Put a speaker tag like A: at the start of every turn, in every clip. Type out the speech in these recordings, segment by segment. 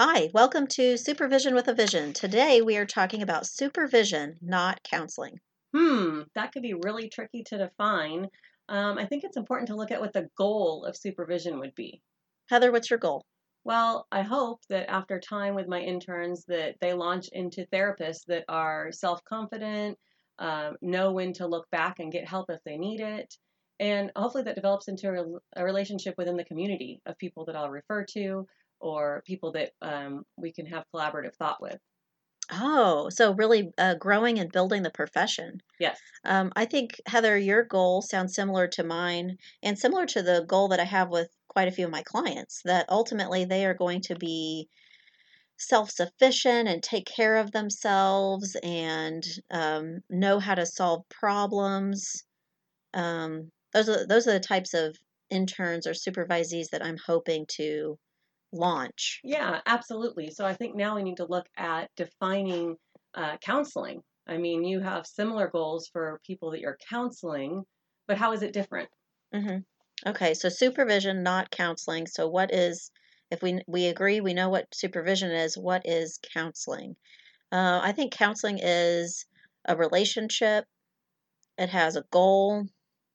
A: Hi, welcome to Supervision with a Vision. Today we are talking about supervision, not counseling.
B: Hmm, that could be really tricky to define. Um, I think it's important to look at what the goal of supervision would be.
A: Heather, what's your goal?
B: Well, I hope that after time with my interns that they launch into therapists that are self-confident, um, know when to look back and get help if they need it, and hopefully that develops into a, a relationship within the community of people that I'll refer to or people that um, we can have collaborative thought with.
A: Oh, so really uh, growing and building the profession.
B: Yes.
A: Um, I think, Heather, your goal sounds similar to mine and similar to the goal that I have with quite a few of my clients that ultimately they are going to be self sufficient and take care of themselves and um, know how to solve problems. Um, those are those are the types of interns or supervisees that I'm hoping to launch.
B: Yeah, absolutely. So I think now we need to look at defining uh, counseling. I mean, you have similar goals for people that you're counseling, but how is it different?
A: Mm-hmm. Okay, so supervision, not counseling. So what is, if we we agree, we know what supervision is. What is counseling? Uh, I think counseling is a relationship. It has a goal.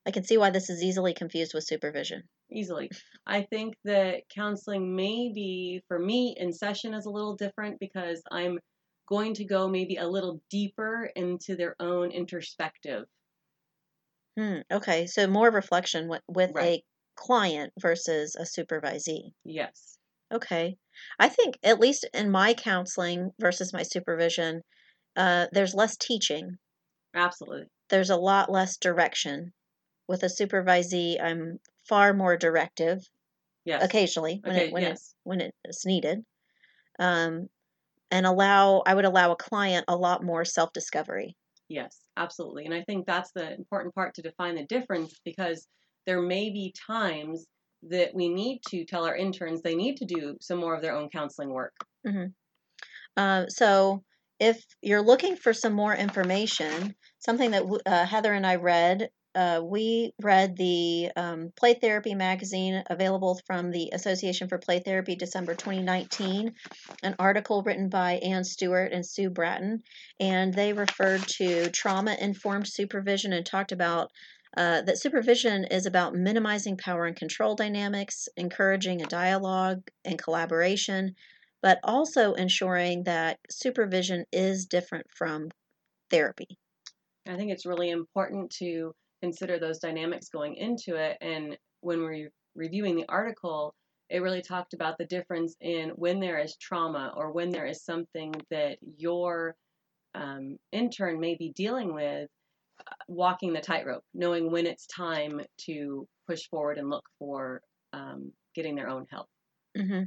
A: I can see why this is easily confused with supervision
B: easily. I think that counseling maybe for me in session is a little different because I'm going to go maybe a little deeper into their own introspective.
A: Hmm, okay, so more reflection with, with right. a client versus a supervisee.
B: Yes.
A: Okay. I think, at least in my counseling versus my supervision, uh, there's less teaching.
B: Absolutely.
A: There's a lot less direction. With a supervisee, I'm far more directive.
B: Yes.
A: Occasionally, when
B: okay,
A: it when
B: yes.
A: it when it's needed, um, and allow I would allow a client a lot more self discovery.
B: Yes, absolutely, and I think that's the important part to define the difference because there may be times that we need to tell our interns they need to do some more of their own counseling work.
A: Mm-hmm. Uh, so if you're looking for some more information, something that uh, Heather and I read uh, we read the um, Play Therapy magazine available from the Association for Play Therapy, December 2019, an article written by Anne Stewart and Sue Bratton, and they referred to trauma informed supervision and talked about uh, that supervision is about minimizing power and control dynamics, encouraging a dialogue and collaboration, but also ensuring that supervision is different from therapy.
B: I think it's really important to consider those dynamics going into it. And when we're reviewing the article, it really talked about the difference in when there is trauma or when there is something that your um, intern may be dealing with, uh, walking the tightrope, knowing when it's time to push forward and look for um, getting their own help.
A: Mm-hmm.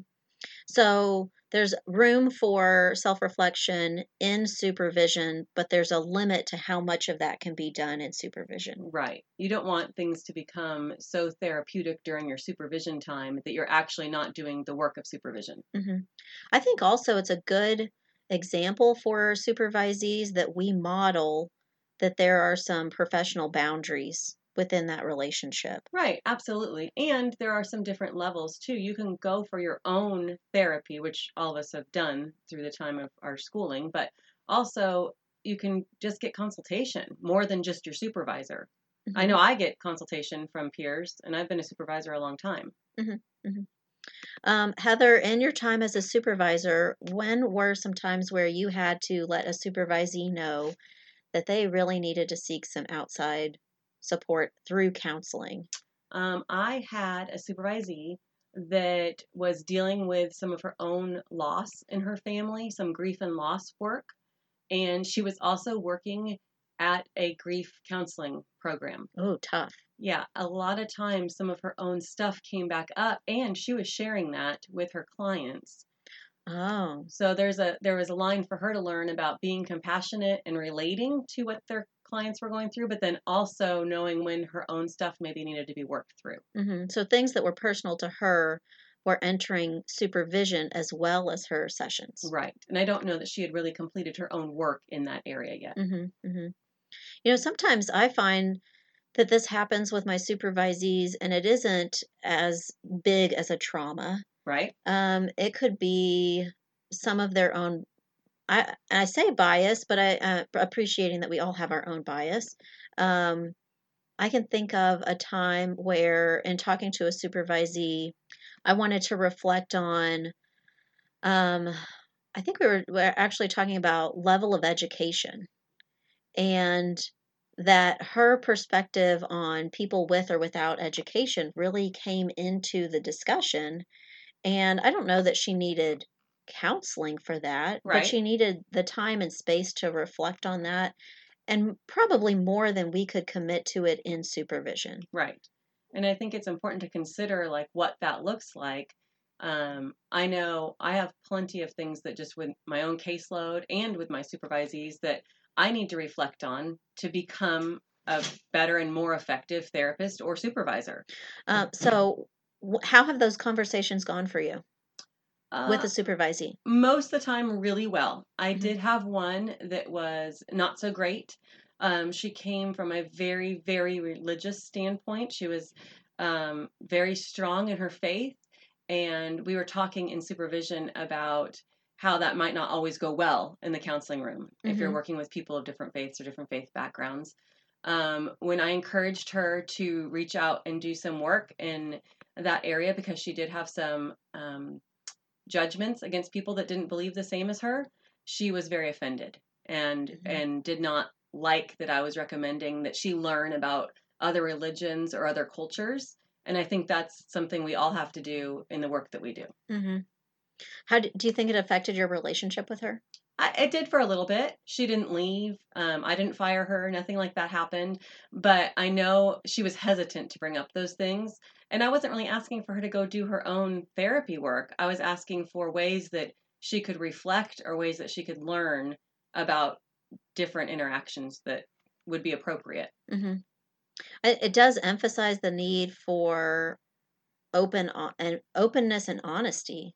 A: So there's room for self reflection in supervision, but there's a limit to how much of that can be done in supervision.
B: Right. You don't want things to become so therapeutic during your supervision time that you're actually not doing the work of supervision.
A: Mm-hmm. I think also it's a good example for supervisees that we model that there are some professional boundaries within that relationship.
B: Right, absolutely. And there are some different levels too. You can go for your own therapy, which all of us have done through the time of our schooling, but also you can just get consultation more than just your supervisor. Mm-hmm. I know I get consultation from peers, and I've been a supervisor a long time.
A: Mm-hmm. Mm-hmm. Um, Heather, in your time as a supervisor, when were some times where you had to let a supervisee know that they really needed to seek some outside support through counseling?
B: Um, I had a supervisee that was dealing with some of her own loss in her family, some grief and loss work, and she was also working at a grief counseling program.
A: Oh, tough.
B: Yeah, a lot of times some of her own stuff came back up and she was sharing that with her clients.
A: Oh.
B: So there's a there was a line for her to learn about being compassionate and relating to what their clients were going through, but then also knowing when her own stuff maybe needed to be worked through.
A: hmm So things that were personal to her were entering supervision as well as her sessions.
B: Right. And I don't know that she had really completed her own work in that area yet.
A: hmm hmm You know, sometimes I find that this happens with my supervisees, and it isn't as big as a trauma.
B: Right?
A: Um, it could be some of their own. I I say bias, but I uh, appreciating that we all have our own bias. Um, I can think of a time where, in talking to a supervisee, I wanted to reflect on. Um, I think we were, we are actually talking about level of education, and that her perspective on people with or without education really came into the discussion. And I don't know that she needed counseling for that,
B: Right.
A: but she needed the time and space to reflect on that, and probably more than we could commit to it in supervision.
B: Right. And I think it's important to consider like what that looks like. Um, I know I have plenty of things that just with my own caseload and with my supervisees that I need to reflect on to become a better and more effective therapist or supervisor.
A: Uh, so, how have those conversations gone for you with
B: Uh,
A: the supervisee?
B: most of the time really well. I
A: Mhm.
B: did have one that was not so great. Um, she came from a very, very religious standpoint. She was um, very strong in her faith, and we were talking in supervision about how that might not always go well in the counseling room if you're
A: Mhm.
B: working with people of different faiths or different faith backgrounds. Um, when I encouraged her to reach out and do some work in that area because she did have some um, judgments against people that didn't believe the same as her, she was very offended and
A: Mhm.
B: and did not like that I was recommending that she learn about other religions or other cultures. And I think that's something we all have to do in the work that we do.
A: hmm How do, do you think it affected your relationship with her?
B: I, it did for a little bit. She didn't leave. Um, I didn't fire her. Nothing like that happened. But I know she was hesitant to bring up those things. And I wasn't really asking for her to go do her own therapy work. I was asking for ways that she could reflect or ways that she could learn about different interactions that would be appropriate.
A: hmm It, it does emphasize the need for open and openness and honesty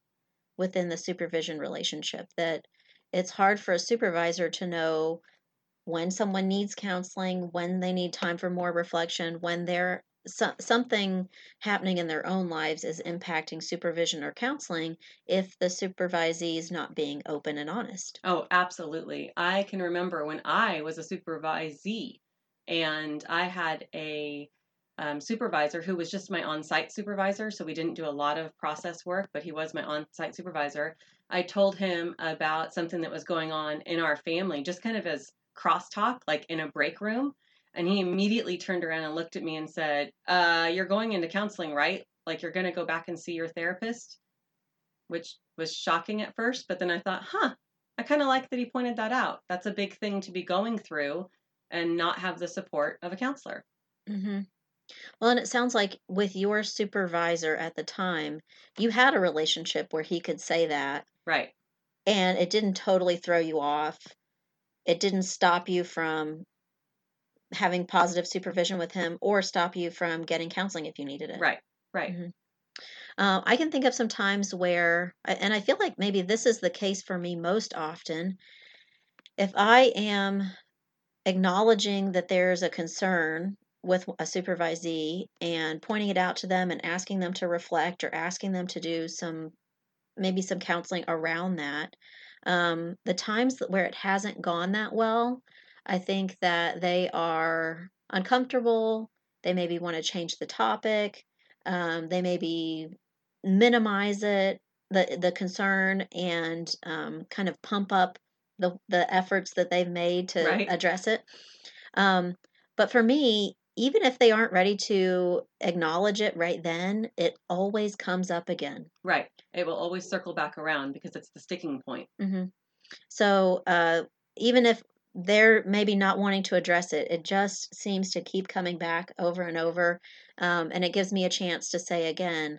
A: within the supervision relationship. That it's hard for a supervisor to know when someone needs counseling, when they need time for more reflection, when there so, something happening in their own lives is impacting supervision or counseling if the supervisee is not being open and honest.
B: Oh, absolutely. I can remember when I was a supervisee and I had a um, supervisor who was just my on site supervisor. So we didn't do a lot of process work, but he was my on site supervisor. I told him about something that was going on in our family, just kind of as crosstalk, like in a break room. And he immediately turned around and looked at me and said, uh, You're going into counseling, right? Like you're going to go back and see your therapist, which was shocking at first. But then I thought, Huh, I kind of like that he pointed that out. That's a big thing to be going through and not have the support of a counselor.
A: Mm-hmm. Well, and it sounds like with your supervisor at the time, you had a relationship where he could say that
B: Right.
A: and it didn't totally throw you off. It didn't stop you from having positive supervision with him or stop you from getting counseling if you needed it.
B: Right. Right.
A: Mhm. Uh, I can think of some times where, and I feel like maybe this is the case for me most often. If I am acknowledging that there's a concern with a supervisee and pointing it out to them and asking them to reflect or asking them to do some, maybe some counseling around that, um, the times where it hasn't gone that well, I think that they are uncomfortable. They maybe want to change the topic. Um, they maybe minimize it, the the concern, and um, kind of pump up the the efforts that they've made to
B: Right.
A: address it. Um, but for me, even if they aren't ready to acknowledge it right then, it always comes up again.
B: Right. It will always circle back around because it's the sticking point.
A: hmm So uh, even if they're maybe not wanting to address it. It just seems to keep coming back over and over. Um, and it gives me a chance to say again,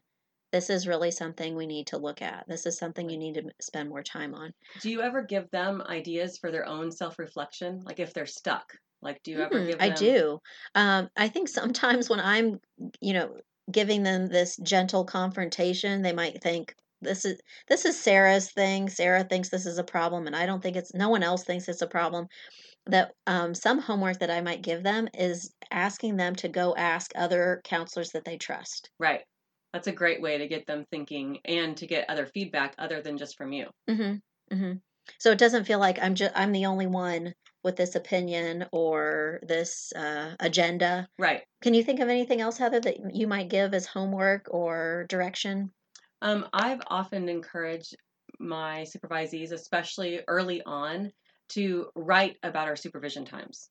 A: this is really something we need to look at. This is something you need to spend more time on.
B: Do you ever give them ideas for their own self reflection? Like if they're stuck? Like, do you ever
A: Mm,
B: give
A: I do. Um, I think sometimes when I'm, you know, giving them this gentle confrontation, they might think this is this is Sarah's thing. Sarah thinks this is a problem, and I don't think it's no one else thinks it's a problem. That um, some homework that I might give them is asking them to go ask other counselors that they trust.
B: Right. That's a great way to get them thinking and to get other feedback other than just from you.
A: hmm hmm So it doesn't feel like I'm just I'm the only one with this opinion or this uh, agenda.
B: Right.
A: Can you think of anything else, Heather, that you might give as homework or direction?
B: Um, I've often encouraged my supervisees, especially early on, to write about our supervision times.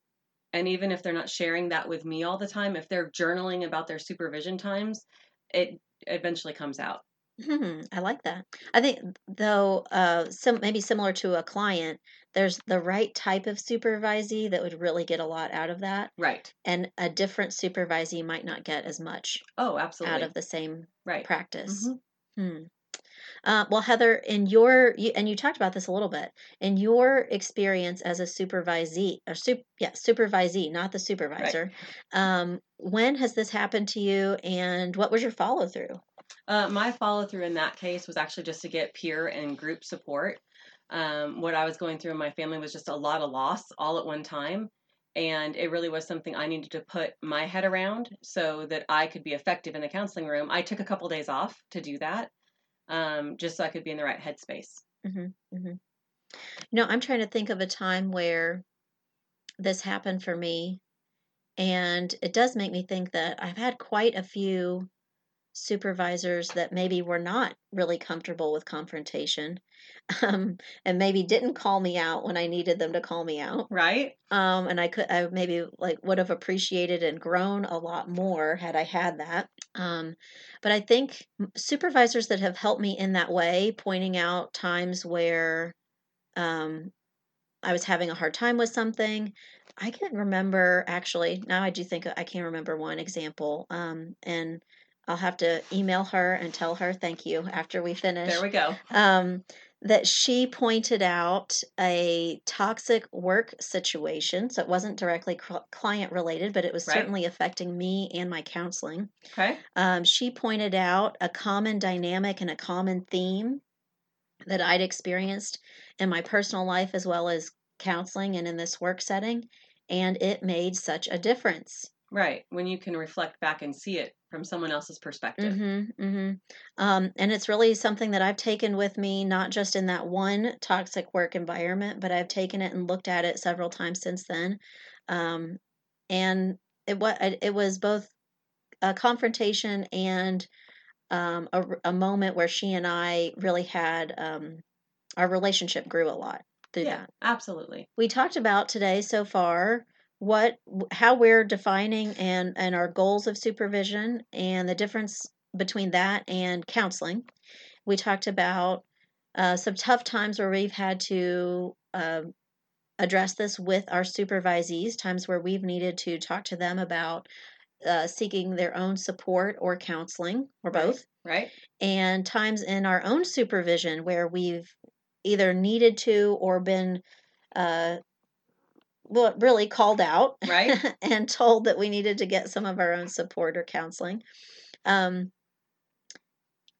B: And even if they're not sharing that with me all the time, if they're journaling about their supervision times, it eventually comes out.
A: Hmm, I like that. I think though, uh, some maybe similar to a client, there's the right type of supervisee that would really get a lot out of that,
B: Right.
A: and a different supervisee might not get as much
B: Oh, absolutely.
A: out of the same
B: Right.
A: practice.
B: Mhm.
A: Hmm. Uh, well, Heather, in your you, and you talked about this a little bit in your experience as a supervisee or sup, yeah supervisee, not the supervisor. Um, when has this happened to you, and what was your follow through?
B: Uh, my follow through in that case was actually just to get peer and group support. Um, what I was going through in my family was just a lot of loss all at one time. And it really was something I needed to put my head around so that I could be effective in the counseling room. I took a couple days off to do that, um, just so I could be in the right headspace.
A: hmm hmm You know, I'm trying to think of a time where this happened for me, and it does make me think that I've had quite a few supervisors that maybe were not really comfortable with confrontation, um, and maybe didn't call me out when I needed them to call me out.
B: Right?
A: Um, and I could, I maybe like would have appreciated and grown a lot more had I had that. Um, but I think supervisors that have helped me in that way, pointing out times where um, I was having a hard time with something. I can remember actually, now I do think I can remember one example. Um, and I'll have to email her and tell her thank you after we finish
B: There we go.
A: um, that she pointed out a toxic work situation. So it wasn't directly cl- client related, but it was
B: Right.
A: certainly affecting me and my counseling.
B: Okay.
A: Um, she pointed out a common dynamic and a common theme that I'd experienced in my personal life as well as counseling and in this work setting. And it made such a difference.
B: Right. When you can reflect back and see it from someone else's perspective.
A: Mm-hmm, mm-hmm. Um, and it's really something that I've taken with me, not just in that one toxic work environment, but I've taken it and looked at it several times since then. Um, and it was it was both a confrontation and um, a, a moment where she and I really had um, our relationship grew a lot through
B: Yeah,
A: that.
B: absolutely.
A: We talked about today so far what how we're defining and and our goals of supervision and the difference between that and counseling. We talked about uh, some tough times where we've had to uh, address this with our supervisees, times where we've needed to talk to them about uh, seeking their own support or counseling or both
B: Right?
A: right and times in our own supervision where we've either needed to or been uh, really called out
B: Right.
A: and told that we needed to get some of our own support or counseling. Um,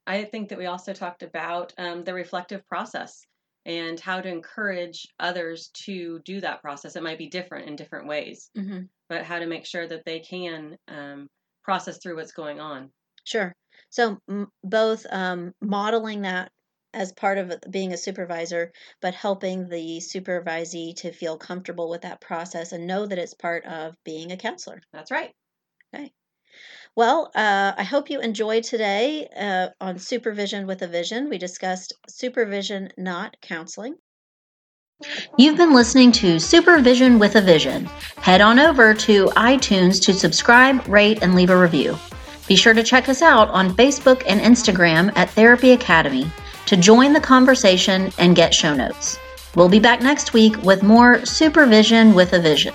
B: I think that we also talked about um, the reflective process and how to encourage others to do that process. It might be different in different ways,
A: mhm,
B: but how to make sure that they can um, process through what's going on.
A: Sure. So m- both um, modeling that as part of being a supervisor, but helping the supervisee to feel comfortable with that process and know that it's part of being a counselor.
B: That's right. Okay.
A: Well, uh, I hope you enjoyed today uh, on Supervision with a Vision. We discussed supervision, not counseling. You've been listening to Supervision with a Vision. Head on over to iTunes to subscribe, rate, and leave a review. Be sure to check us out on Facebook and Instagram at Therapy Academy to join the conversation and get show notes. We'll be back next week with more supervision with a vision.